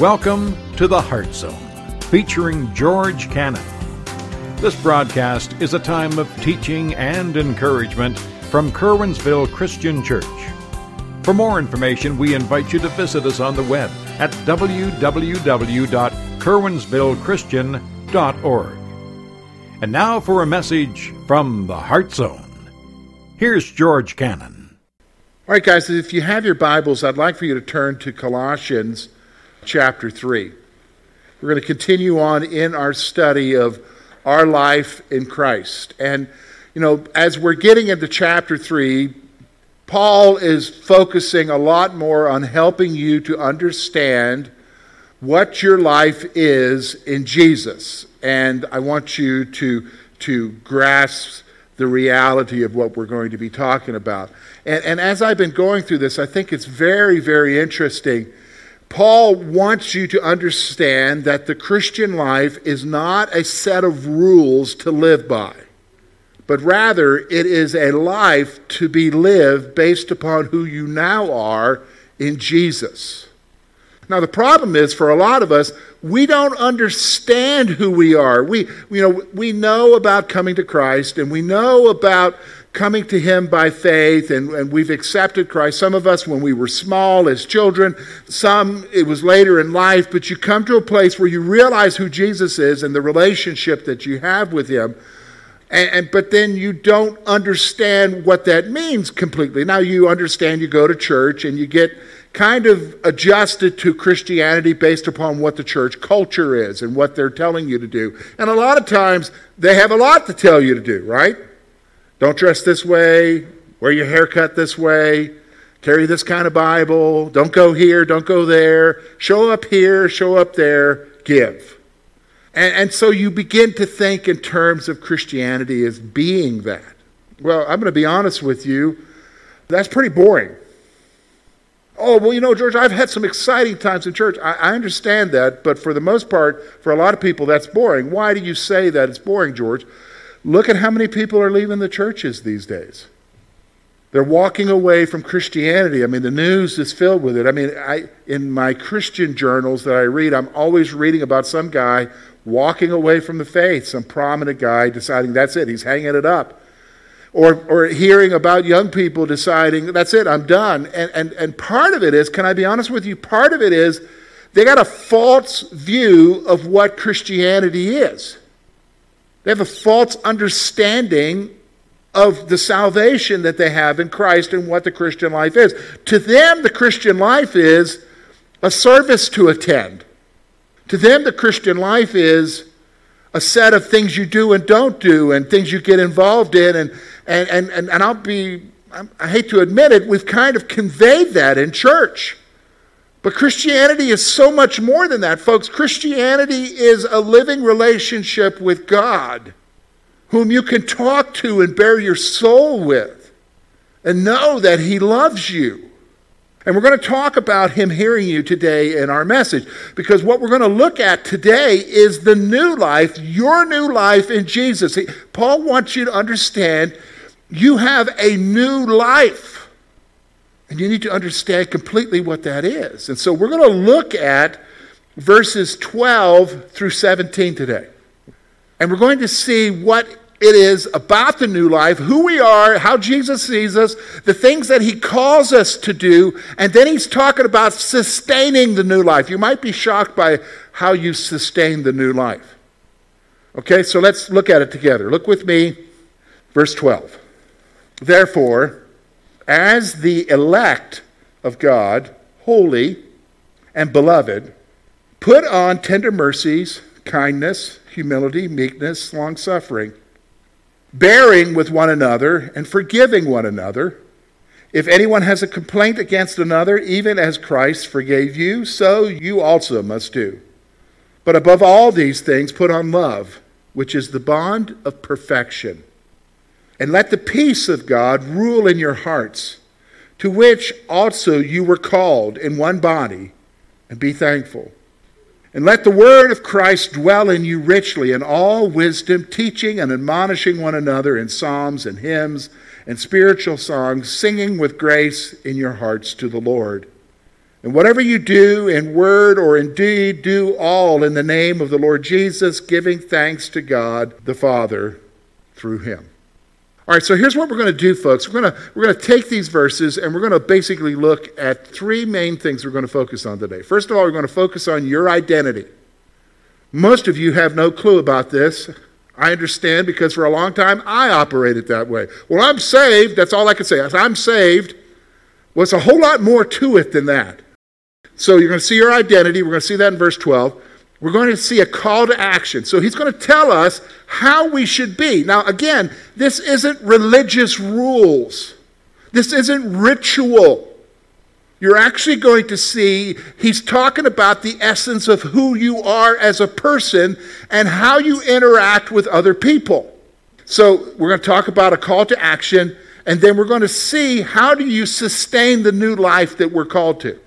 Welcome to the Heart Zone, featuring George Cannon. This broadcast is a time of teaching and encouragement from Curwensville Christian Church. For more information, we invite you to visit us on the web at www.curwensvillechristian.org. And now for a message from the Heart Zone. Here's George Cannon. All right, guys, if you have your Bibles, I'd like for you to turn to Colossians chapter 3. We're going to continue on in our study of our life in Christ. And, you know, as we're getting into chapter 3, Paul is focusing a lot more on helping you to understand what your life is in Jesus. And I want you to, to grasp the reality of what we're going to be talking about. And, and as I've been going through this, I think it's very, very interesting Paul wants you to understand that the Christian life is not a set of rules to live by, but rather it is a life to be lived based upon who you now are in Jesus. Now, the problem is for a lot of us, we don't understand who we are. We, you know, we know about coming to Christ and we know about coming to Him by faith, and, and we've accepted Christ. Some of us, when we were small as children, some it was later in life, but you come to a place where you realize who Jesus is and the relationship that you have with Him. And, and, but then you don't understand what that means completely. Now you understand you go to church and you get kind of adjusted to Christianity based upon what the church culture is and what they're telling you to do. And a lot of times they have a lot to tell you to do, right? Don't dress this way, wear your haircut this way, carry this kind of Bible, don't go here, don't go there, show up here, show up there, give. And, and so you begin to think in terms of Christianity as being that. Well, I'm going to be honest with you, that's pretty boring. Oh, well, you know, George, I've had some exciting times in church. I, I, understand that, but for the most part, for a lot of people, that's boring. Why do you say that it's boring, George? Look at how many people are leaving the churches these days. They're walking away from Christianity. I mean, the news is filled with it. I mean, I, in my Christian journals that I read, I'm always reading about some guy walking away from the faith, some prominent guy deciding that's it, he's hanging it up. Or, or hearing about young people deciding, that's it, I'm done. And, and, and part of it is, can I be honest with you? Part of it is they got a false view of what Christianity is. They have a false understanding of the salvation that they have in Christ and what the Christian life is. To them, the Christian life is a service to attend. To them, the Christian life is a set of things you do and don't do and things you get involved in. And, and, and, and, I'll be, I hate to admit it, we've kind of conveyed that in church. But Christianity is so much more than that, folks. Christianity is a living relationship with God, whom you can talk to and bare your soul with, and know that He loves you. And we're going to talk about Him hearing you today in our message, because what we're going to look at today is the new life, your new life in Jesus. Paul wants you to understand you have a new life. And you need to understand completely what that is. And so we're going to look at verses 12 through 17 today. And we're going to see what it is about the new life, who we are, how Jesus sees us, the things that he calls us to do, and then he's talking about sustaining the new life. You might be shocked by how you sustain the new life. Okay, so let's look at it together. Look with me, verse 12. Therefore, as the elect of God, holy and beloved, put on tender mercies, kindness, humility, meekness, long suffering, bearing with one another and forgiving one another. If anyone has a complaint against another, even as Christ forgave you, so you also must do. But above all these things, put on love, which is the bond of perfection. And let the peace of God rule in your hearts, to which also you were called in one body, and be thankful. And let the word of Christ dwell in you richly in all wisdom, teaching and admonishing one another in psalms and hymns and spiritual songs, singing with grace in your hearts to the Lord. And whatever you do in word or in deed, do all in the name of the Lord Jesus, giving thanks to God the Father through him. All right, so here's what we're going to do, folks. We're going to, we're going to take these verses and we're going to basically look at three main things we're going to focus on today. First of all, we're going to focus on your identity. Most of you have no clue about this. I understand because for a long time I operated that way. Well, I'm saved. That's all I can say. I'm saved. Well, it's a whole lot more to it than that. So you're going to see your identity. We're going to see that in verse 12. We're going to see a call to action. So he's going to tell us how we should be. Now, again, this isn't religious rules, this isn't ritual. You're actually going to see he's talking about the essence of who you are as a person and how you interact with other people. So, we're going to talk about a call to action, and then we're going to see how do you sustain the new life that we're called to.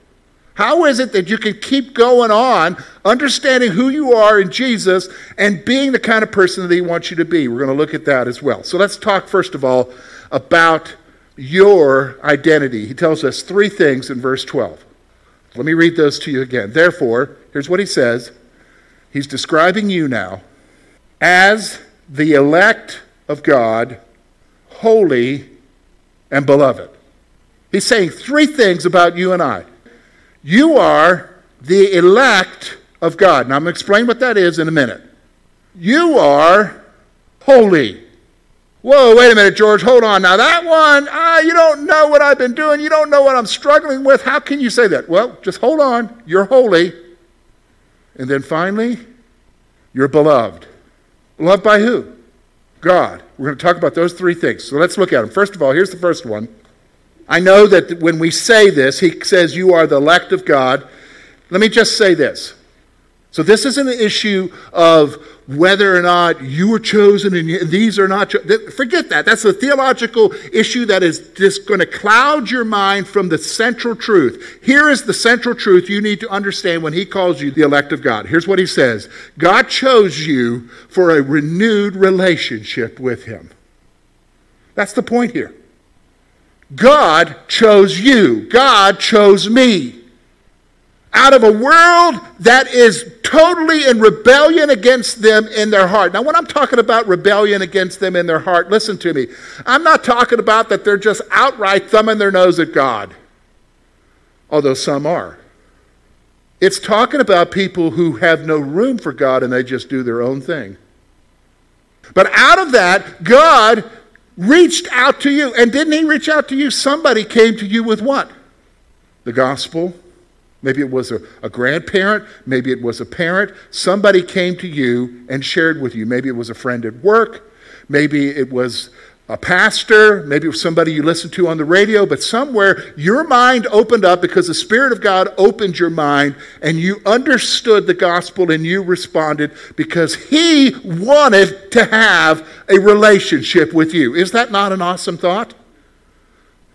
How is it that you can keep going on, understanding who you are in Jesus and being the kind of person that He wants you to be? We're going to look at that as well. So let's talk, first of all, about your identity. He tells us three things in verse 12. Let me read those to you again. Therefore, here's what He says He's describing you now as the elect of God, holy and beloved. He's saying three things about you and I. You are the elect of God. Now, I'm going to explain what that is in a minute. You are holy. Whoa, wait a minute, George, hold on. Now, that one, ah, you don't know what I've been doing. You don't know what I'm struggling with. How can you say that? Well, just hold on. You're holy. And then finally, you're beloved. Loved by who? God. We're going to talk about those three things. So let's look at them. First of all, here's the first one I know that when we say this, he says, You are the elect of God. Let me just say this. So, this isn't an issue of whether or not you were chosen and these are not. Cho- Forget that. That's a theological issue that is just going to cloud your mind from the central truth. Here is the central truth you need to understand when he calls you the elect of God. Here's what he says God chose you for a renewed relationship with him. That's the point here. God chose you. God chose me. Out of a world that is totally in rebellion against them in their heart. Now, when I'm talking about rebellion against them in their heart, listen to me. I'm not talking about that they're just outright thumbing their nose at God, although some are. It's talking about people who have no room for God and they just do their own thing. But out of that, God reached out to you. And didn't he reach out to you? Somebody came to you with what? The gospel. Maybe it was a, a, grandparent. Maybe it was a parent. Somebody came to you and shared with you. Maybe it was a friend at work. Maybe it was a pastor, maybe it was somebody you listened to on the radio, but somewhere your mind opened up because the Spirit of God opened your mind and you understood the gospel and you responded because He wanted to have a relationship with you. Is that not an awesome thought?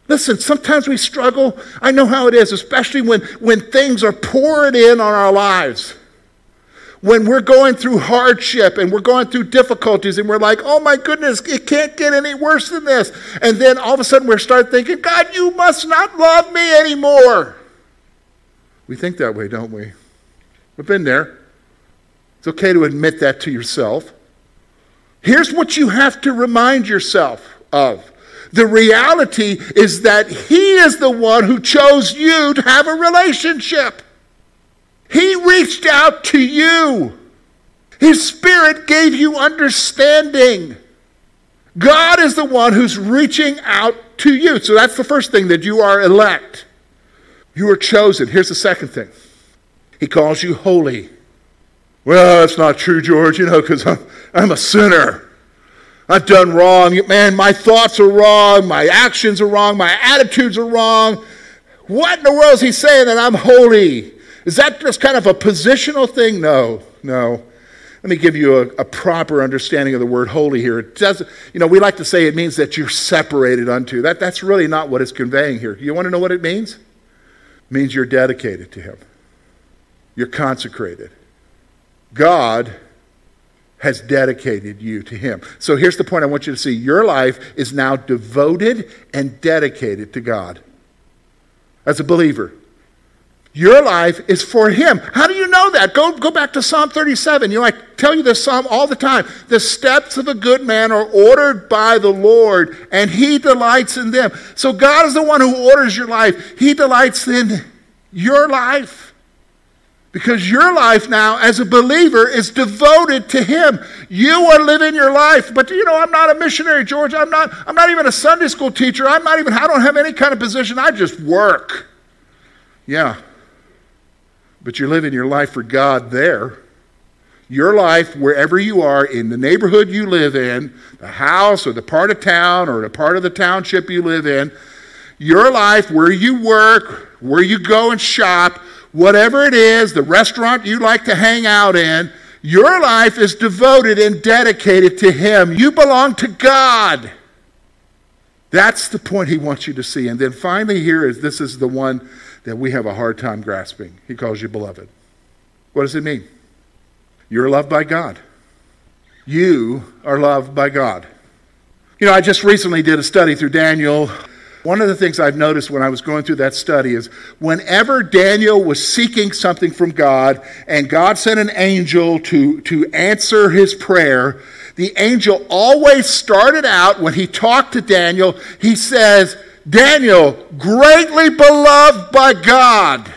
Listen, sometimes we struggle. I know how it is, especially when, when things are pouring in on our lives when we're going through hardship and we're going through difficulties and we're like, oh my goodness, it can't get any worse than this. And then all of a sudden we start thinking, God, you must not love me anymore. We think that way, don't we? We've been there. It's okay to admit that to yourself. Here's what you have to remind yourself of. The reality is that He is the one who chose you to have a relationship. He reached out to you. His Spirit gave you understanding. God is the one who's reaching out to you. So that's the first thing that you are elect. You are chosen. Here's the second thing He calls you holy. Well, that's not true, George, you know, because I'm, I'm a sinner. I've done wrong. Man, my thoughts are wrong. My actions are wrong. My attitudes are wrong. What in the world is he saying that I'm holy? Is that just kind of a positional thing? No, no. Let me give you a, a, proper understanding of the word holy here. It doesn't, you know, we like to say it means that you're separated unto. That, that's really not what it's conveying here. You want to know what it means? It means you're dedicated to Him, you're consecrated. God has dedicated you to Him. So here's the point I want you to see your life is now devoted and dedicated to God as a believer. Your life is for Him. How do you know that? Go, go back to Psalm 37. You know, I tell you this psalm all the time. The steps of a good man are ordered by the Lord, and He delights in them. So God is the one who orders your life. He delights in your life. Because your life now, as a believer, is devoted to Him. You are living your life. But you know, I'm not a missionary, George. I'm not, I'm not even a Sunday school teacher. I'm not even, I don't have any kind of position. I just work. Yeah, but you're living your life for God there. Your life, wherever you are, in the neighborhood you live in, the house or the part of town or the part of the township you live in, your life, where you work, where you go and shop, whatever it is, the restaurant you like to hang out in, your life is devoted and dedicated to Him. You belong to God. That's the point He wants you to see. And then finally, here is this is the one that we have a hard time grasping. He calls you beloved. What does it mean? You're loved by God. You are loved by God. You know, I just recently did a study through Daniel. One of the things I've noticed when I was going through that study is whenever Daniel was seeking something from God and God sent an angel to, to answer his prayer, the angel always started out when he talked to Daniel, he says, Daniel, greatly beloved by God.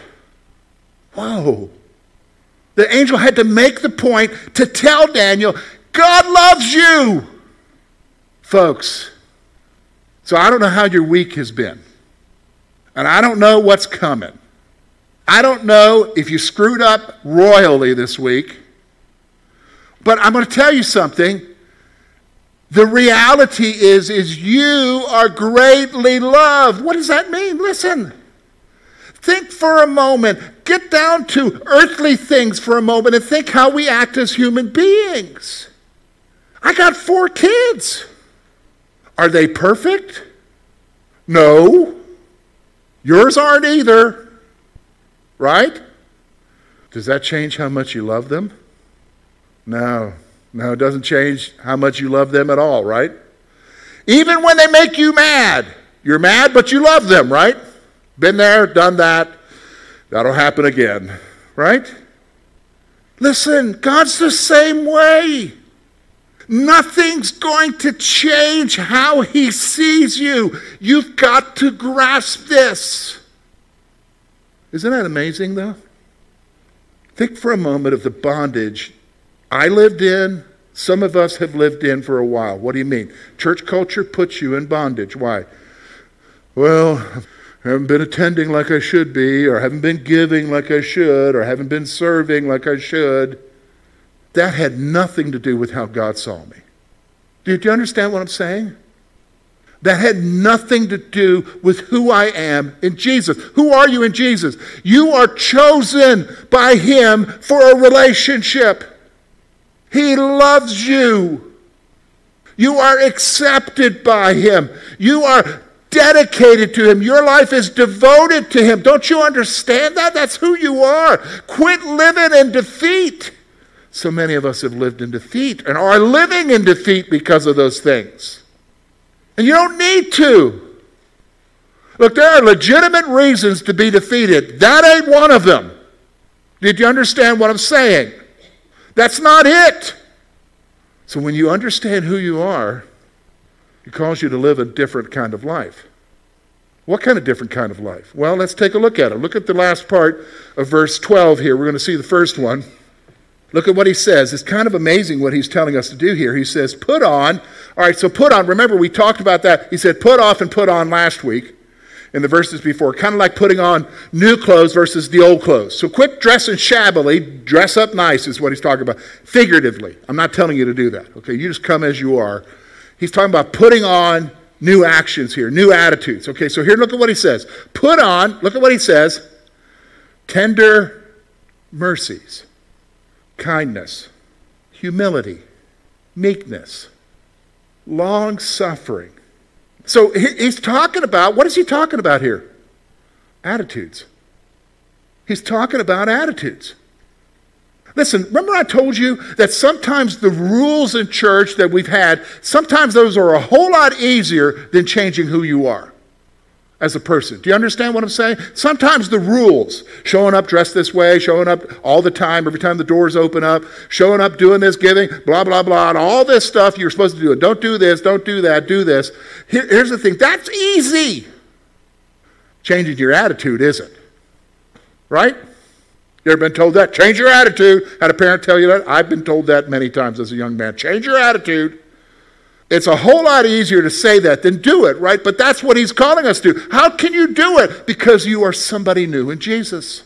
Whoa. The angel had to make the point to tell Daniel, God loves you. Folks, so I don't know how your week has been. And I don't know what's coming. I don't know if you screwed up royally this week. But I'm going to tell you something. The reality is, is you are greatly loved. What does that mean? Listen. Think for a moment. Get down to earthly things for a moment and think how we act as human beings. I got four kids. Are they perfect? No. Yours aren't either. Right? Does that change how much you love them? No. No, it doesn't change how much you love them at all, right? Even when they make you mad, you're mad, but you love them, right? Been there, done that. That'll happen again, right? Listen, God's the same way. Nothing's going to change how He sees you. You've got to grasp this. Isn't that amazing, though? Think for a moment of the bondage I lived in, some of us have lived in for a while. What do you mean? Church culture puts you in bondage. Why? Well, I haven't been attending like I should be, or haven't been giving like I should, or haven't been serving like I should. That had nothing to do with how God saw me. Do you understand what I'm saying? That had nothing to do with who I am in Jesus. Who are you in Jesus? You are chosen by Him for a relationship. He loves you. You are accepted by Him. You are dedicated to Him. Your life is devoted to Him. Don't you understand that? That's who you are. Quit living in defeat. So many of us have lived in defeat and are living in defeat because of those things. And you don't need to. Look, there are legitimate reasons to be defeated. That ain't one of them. Did you understand what I'm saying? That's not it. So when you understand who you are, it calls you to live a different kind of life. What kind of different kind of life? Well, let's take a look at it. Look at the last part of verse 12 here. We're going to see the first one. Look at what he says. It's kind of amazing what he's telling us to do here. He says, Put on. All right, so put on. Remember, we talked about that. He said, Put off and put on last week in the verses before, kind of like putting on new clothes versus the old clothes. So quit dressing shabbily, dress up nice is what he's talking about. Figuratively. I'm not telling you to do that. Okay, you just come as you are. He's talking about putting on new actions here, new attitudes. Okay, so here look at what he says. Put on, look at what he says, tender mercies, kindness, humility, meekness, long suffering so he's talking about, what is he talking about here? Attitudes. He's talking about attitudes. Listen, remember I told you that sometimes the rules in church that we've had, sometimes those are a whole lot easier than changing who you are. As a person. Do you understand what I'm saying? Sometimes the rules, showing up dressed this way, showing up all the time, every time the doors open up, showing up doing this, giving, blah, blah, blah, and all this stuff you're supposed to do. Don't do this, don't do that, do this. Here, here's the thing that's easy. Changing your attitude isn't. Right? You ever been told that? Change your attitude. Had a parent tell you that? I've been told that many times as a young man. Change your attitude. It's a whole lot easier to say that than do it, right? But that's what he's calling us to. How can you do it? Because you are somebody new in Jesus.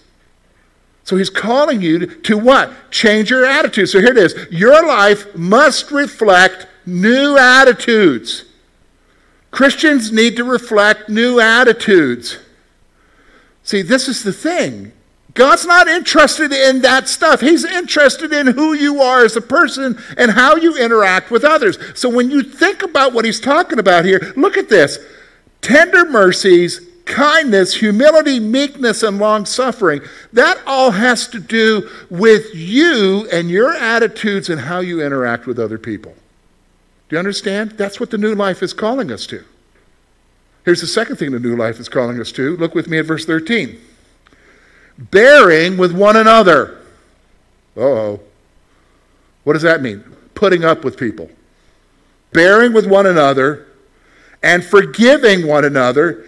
So he's calling you to, what? Change your attitude. So here it is. Your life must reflect new attitudes. Christians need to reflect new attitudes. See, this is the thing. God's not interested in that stuff. He's interested in who you are as a person and how you interact with others. So when you think about what he's talking about here, look at this tender mercies, kindness, humility, meekness, and long suffering. That all has to do with you and your attitudes and how you interact with other people. Do you understand? That's what the new life is calling us to. Here's the second thing the new life is calling us to. Look with me at verse 13 bearing with one another. oh. What does that mean? Putting up with people. Bearing with one another and forgiving one another.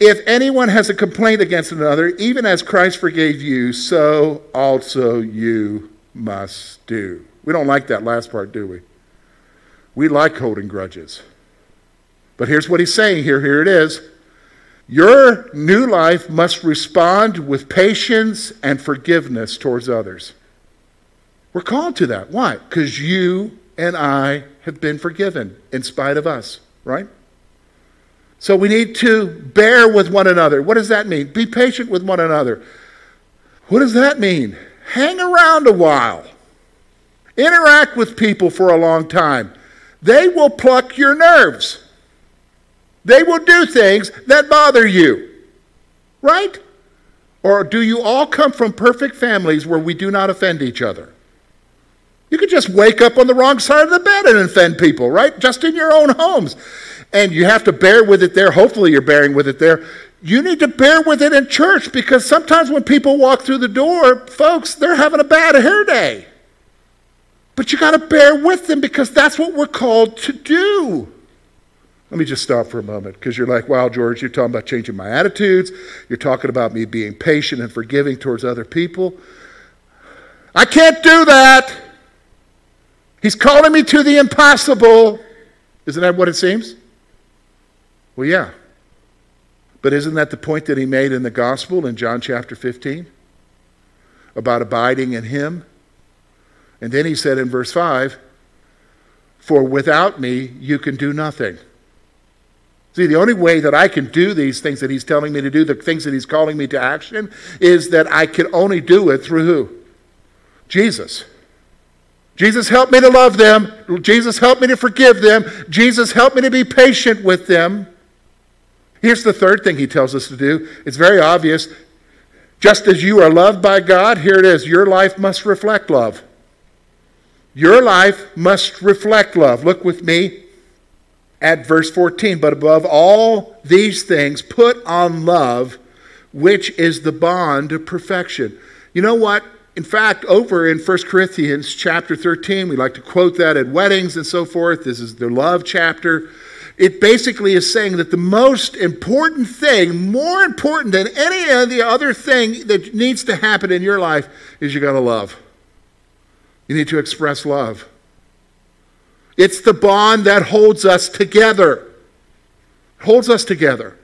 If anyone has a complaint against another, even as Christ forgave you, so also you must do. We don't like that last part, do we? We like holding grudges. But here's what he's saying here. Here it is. Your new life must respond with patience and forgiveness towards others. We're called to that. Why? Because you and I have been forgiven in spite of us, right? So we need to bear with one another. What does that mean? Be patient with one another. What does that mean? Hang around a while. Interact with people for a long time. They will pluck your nerves. They will do things that bother you. Right? Or do you all come from perfect families where we do not offend each other? You could just wake up on the wrong side of the bed and offend people, right? Just in your own homes. And you have to bear with it there. Hopefully, you're bearing with it there. You need to bear with it in church because sometimes when people walk through the door, folks, they're having a bad hair day. But you got to bear with them because that's what we're called to do. Let me just stop for a moment because you're like, wow, George, you're talking about changing my attitudes. You're talking about me being patient and forgiving towards other people. I can't do that. He's calling me to the impossible. Isn't that what it seems? Well, yeah. But isn't that the point that he made in the gospel in John chapter 15? About abiding in him? And then he said in verse 5 For without me you can do nothing. See, the only way that I can do these things that he's telling me to do, the things that he's calling me to action, is that I can only do it through who? Jesus. Jesus help me to love them. Jesus help me to forgive them. Jesus help me to be patient with them. Here's the third thing he tells us to do. It's very obvious. Just as you are loved by God, here it is. Your life must reflect love. Your life must reflect love. Look with me at verse 14. But above all these things, put on love, which is the bond of perfection. You know what? In fact, over in 1 Corinthians chapter 13, we like to quote that at weddings and so forth. This is the love chapter. It basically is saying that the most important thing, more important than any of the other thing that needs to happen in your life, is you got to love. You need to express love. It's the bond that holds us together. Holds us together.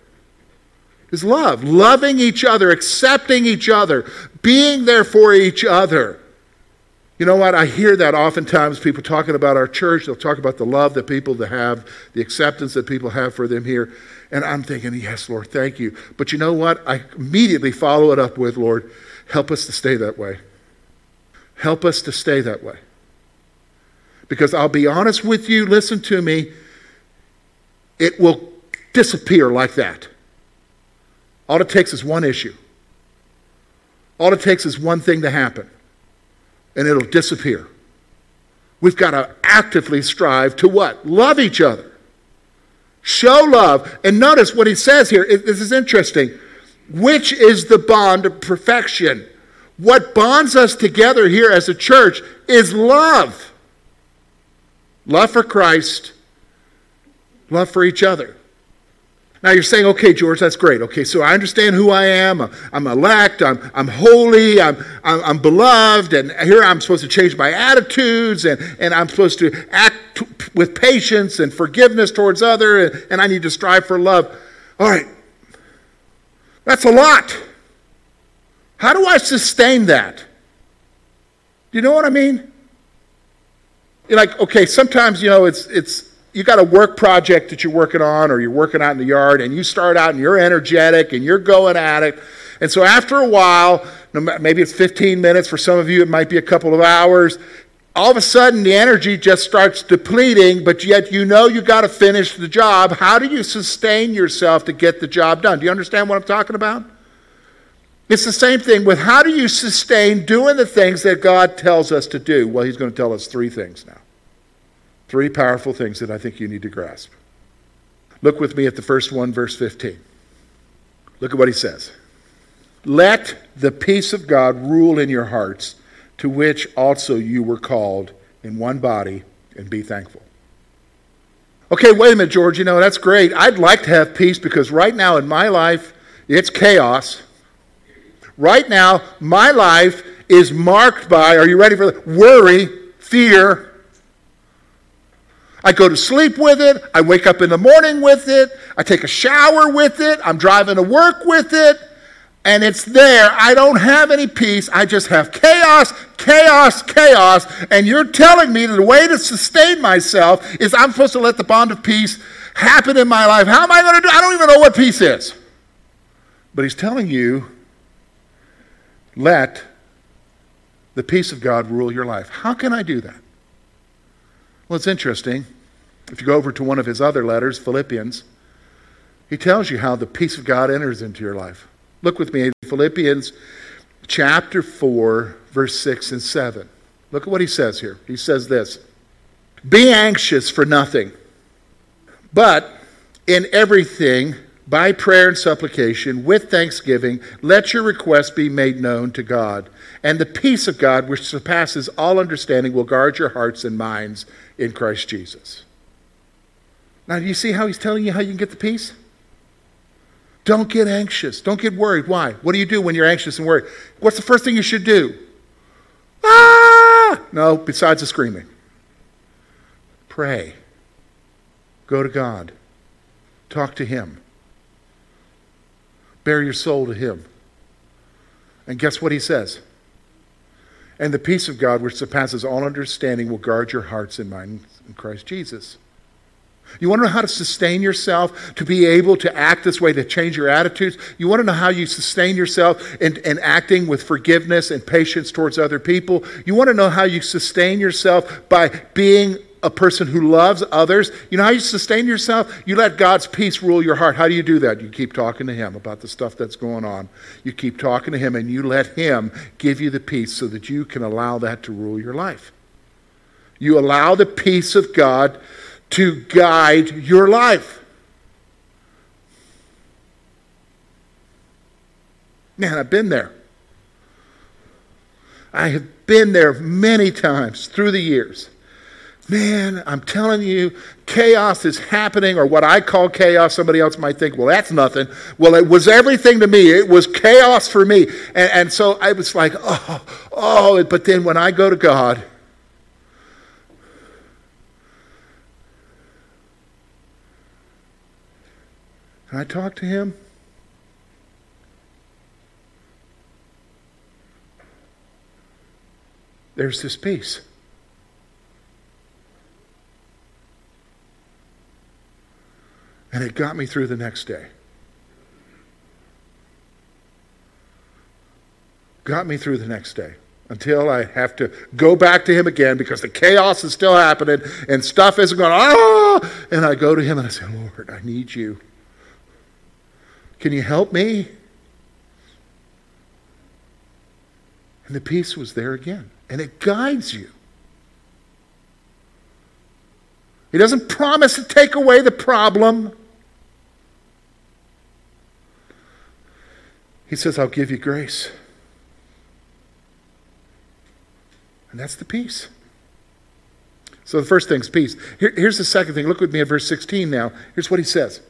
Is love. Loving each other, accepting each other, being there for each other. You know what? I hear that oftentimes people talking about our church. They'll talk about the love that people have, the acceptance that people have for them here. And I'm thinking, yes, Lord, thank you. But you know what? I immediately follow it up with, Lord, help us to stay that way. Help us to stay that way. Because I'll be honest with you, listen to me, it will disappear like that. All it takes is one issue. All it takes is one thing to happen, and it'll disappear. We've got to actively strive to what? Love each other. Show love. And notice what he says here. This is interesting. Which is the bond of perfection? What bonds us together here as a church is love love for Christ, love for each other. Now you're saying, okay, George, that's great. Okay, so I understand who I am. I'm elect. I'm, I'm holy. I'm, I'm, I'm beloved. And here I'm supposed to change my attitudes and, and I'm supposed to act with patience and forgiveness towards other and, and I need to strive for love. All right, that's a lot. How do I sustain that? Do you know what I mean? You're like, okay, sometimes, you know, it's, it's, you got a work project that you're working on or you're working out in the yard and you start out and you're energetic and you're going at it. And so after a while, maybe it's 15 minutes, for some of you it might be a couple of hours, all of a sudden the energy just starts depleting, but yet you know you got to finish the job. How do you sustain yourself to get the job done? Do you understand what I'm talking about? It's the same thing with how do you sustain doing the things that God tells us to do? Well, He's going to tell us three things now. Three powerful things that I think you need to grasp. Look with me at the first one, verse 15. Look at what he says. Let the peace of God rule in your hearts, to which also you were called in one body, and be thankful. Okay, wait a minute, George. You know, that's great. I'd like to have peace because right now in my life, it's chaos. Right now, my life is marked by, are you ready for the worry, fear, I go to sleep with it. I wake up in the morning with it. I take a shower with it. I'm driving to work with it. And it's there. I don't have any peace. I just have chaos, chaos, chaos. And you're telling me that the way to sustain myself is I'm supposed to let the bond of peace happen in my life. How am I going to do? I don't even know what peace is. But he's telling you, let the peace of God rule your life. How can I do that? Well, it's interesting. If you go over to one of his other letters, Philippians, he tells you how the peace of God enters into your life. Look with me, in Philippians chapter 4, verse 6 and 7. Look at what he says here. He says this Be anxious for nothing, but in everything, by prayer and supplication, with thanksgiving, let your requests be made known to God. And the peace of God, which surpasses all understanding, will guard your hearts and minds in Christ Jesus. Now, do you see how he's telling you how you can get the peace? Don't get anxious. Don't get worried. Why? What do you do when you're anxious and worried? What's the first thing you should do? Ah! No, besides the screaming. Pray. Go to God. Talk to Him. Bare your soul to Him. And guess what He says? And the peace of God, which surpasses all understanding, will guard your hearts and minds in Christ Jesus. You want to know how to sustain yourself, to be able to act this way, to change your attitudes? You want to know how you sustain yourself in, in acting with forgiveness and patience towards other people? You want to know how you sustain yourself by being a person who loves others. You know how you sustain yourself? You let God's peace rule your heart. How do you do that? You keep talking to Him about the stuff that's going on. You keep talking to Him and you let Him give you the peace so that you can allow that to rule your life. You allow the peace of God to guide your life. Man, I've been there. I have been there many times through the years. Man, I'm telling you, chaos is happening, or what I call chaos. Somebody else might think, well, that's nothing. Well, it was everything to me. It was chaos for me. And, and so I was like, oh, oh. But then when I go to God, and I talk to Him, there's this peace. And it got me through the next day. Got me through the next day until I have to go back to him again because the chaos is still happening and stuff isn't going, ah! And I go to him and I say, Lord, I need you. Can you help me? And the peace was there again. And it guides you. He doesn't promise to take away the problem. He says, I'll give you grace. And that's the peace. So the first thing is peace. Here, here's the second thing. Look with me at verse 16 now. Here's what he says.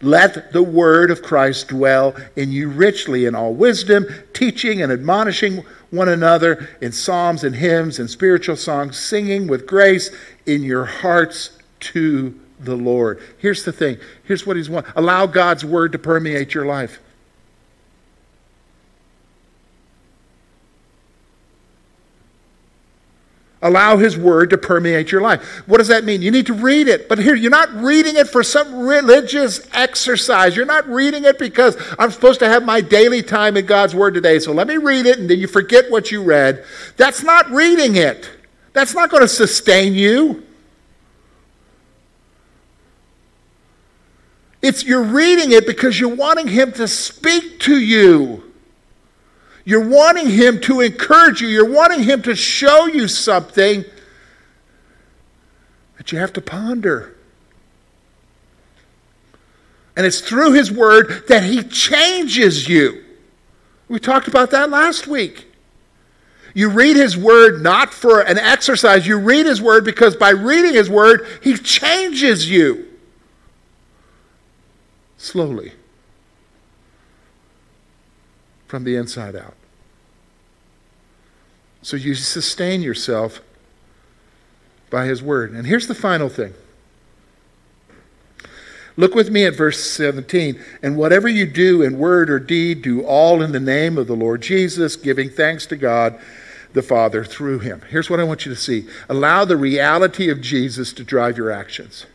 Let the word of Christ dwell in you richly in all wisdom, teaching and admonishing one another in psalms and hymns and spiritual songs, singing with grace in your hearts to the Lord. Here's the thing. Here's what he's want. Allow God's word to permeate your life. Allow His Word to permeate your life. What does that mean? You need to read it. But here, you're not reading it for some religious exercise. You're not reading it because I'm supposed to have my daily time in God's Word today. So let me read it and then you forget what you read. That's not reading it. That's not going to sustain you. It's you're reading it because you're wanting Him to speak to you. You're wanting Him to encourage you. You're wanting Him to show you something that you have to ponder. And it's through His Word that He changes you. We talked about that last week. You read His Word not for an exercise, you read His Word because by reading His Word, He changes you. Slowly from the inside out. So you sustain yourself by His Word. And here's the final thing. Look with me at verse 17. And whatever you do in word or deed, do all in the name of the Lord Jesus, giving thanks to God the Father through him. Here's what I want you to see allow the reality of Jesus to drive your actions.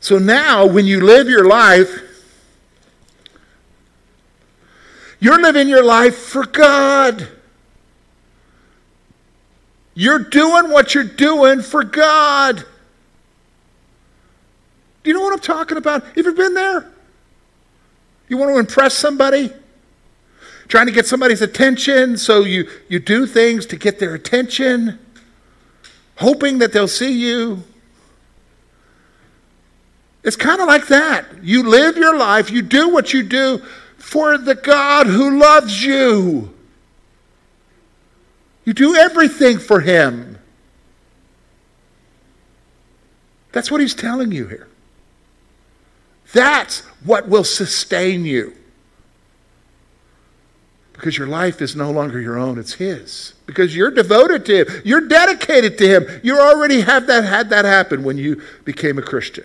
So now, when you live your life, you're living your life for God. You're doing what you're doing for God. Do you know what I'm talking about? Have you been there? You want to impress somebody? Trying to get somebody's attention, so you, you do things to get their attention, hoping that they'll see you. It's kind of like that. You live your life, you do what you do for the God who loves you. You do everything for Him. That's what He's telling you here. That's what will sustain you. Because your life is no longer your own, it's His. Because you're devoted to Him, you're dedicated to Him. You already have that, had that happen when you became a Christian.